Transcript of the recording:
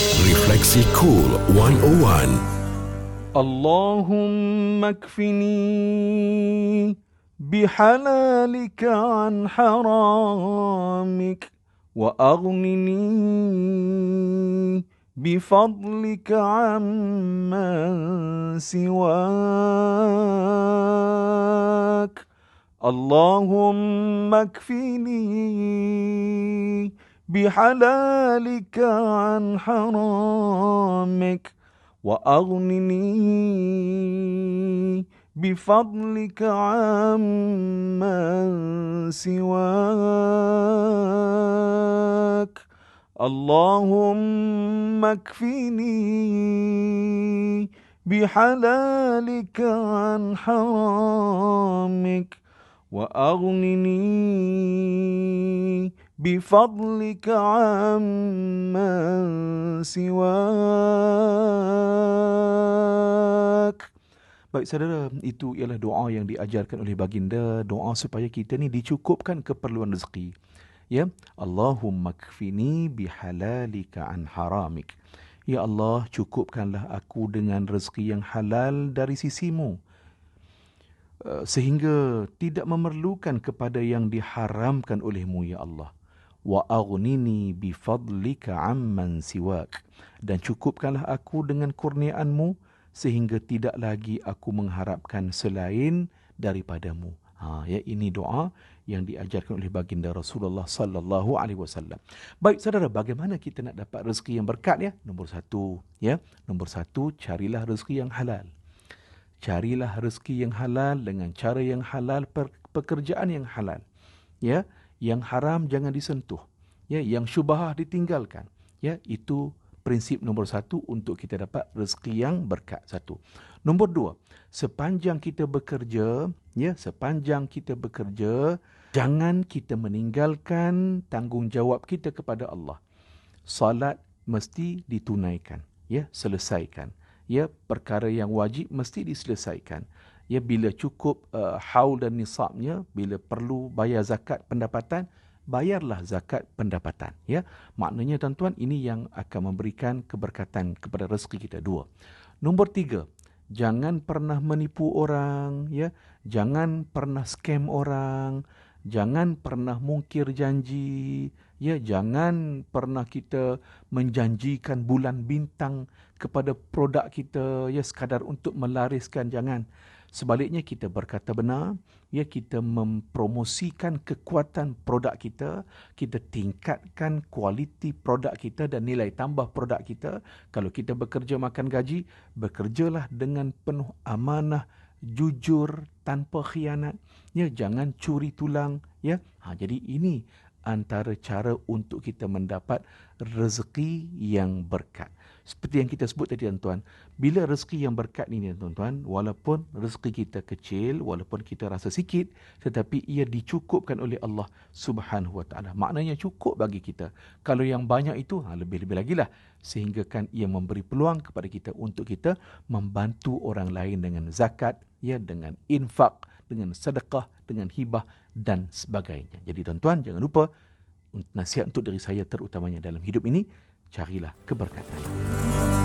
Refleksi Cool 101. اللهم اكفني بحلالك عن حرامك واغنني بفضلك عمن سواك اللهم اكفني بحلالك عن حرامك وأغنني بفضلك عمن سواك. اللهم اكفني بحلالك عن حرامك وأغنني بفضلك عمن سواك Baik saudara, itu ialah doa yang diajarkan oleh baginda, doa supaya kita ni dicukupkan keperluan rezeki. Ya, Allahumma kfini bihalalika an haramik. Ya Allah, cukupkanlah aku dengan rezeki yang halal dari sisimu. Uh, sehingga tidak memerlukan kepada yang diharamkan olehmu, Ya Allah. Wa aghnini bifadlika amman siwak. Dan cukupkanlah aku dengan kurniaanmu sehingga tidak lagi aku mengharapkan selain daripadamu. Ha, ya ini doa yang diajarkan oleh baginda Rasulullah sallallahu alaihi wasallam. Baik saudara, bagaimana kita nak dapat rezeki yang berkat ya? Nombor satu, ya. Nombor satu, carilah rezeki yang halal. Carilah rezeki yang halal dengan cara yang halal, pekerjaan yang halal. Ya, yang haram jangan disentuh. Ya, yang syubhah ditinggalkan. Ya, itu prinsip nombor satu untuk kita dapat rezeki yang berkat. Satu. Nombor dua, sepanjang kita bekerja, ya, sepanjang kita bekerja, jangan kita meninggalkan tanggungjawab kita kepada Allah. Salat mesti ditunaikan, ya, selesaikan. Ya, perkara yang wajib mesti diselesaikan. Ya, bila cukup uh, haul dan nisabnya, bila perlu bayar zakat pendapatan, bayarlah zakat pendapatan ya. Maknanya tuan-tuan ini yang akan memberikan keberkatan kepada rezeki kita. Dua. Nombor tiga jangan pernah menipu orang ya. Jangan pernah scam orang. Jangan pernah mungkir janji ya. Jangan pernah kita menjanjikan bulan bintang kepada produk kita ya sekadar untuk melariskan. Jangan Sebaliknya kita berkata benar, ya kita mempromosikan kekuatan produk kita, kita tingkatkan kualiti produk kita dan nilai tambah produk kita. Kalau kita bekerja makan gaji, bekerjalah dengan penuh amanah, jujur, tanpa khianat. Ya, jangan curi tulang, ya. Ha, jadi ini antara cara untuk kita mendapat rezeki yang berkat. Seperti yang kita sebut tadi tuan-tuan, bila rezeki yang berkat ini tuan-tuan, walaupun rezeki kita kecil, walaupun kita rasa sikit, tetapi ia dicukupkan oleh Allah Subhanahu Wa Taala. Maknanya cukup bagi kita. Kalau yang banyak itu, ha, lebih-lebih lagi lah. Sehingga kan ia memberi peluang kepada kita untuk kita membantu orang lain dengan zakat, ya, dengan infak, dengan sedekah, dengan hibah dan sebagainya. Jadi tuan-tuan, jangan lupa nasihat untuk diri saya terutamanya dalam hidup ini, carilah keberkatan.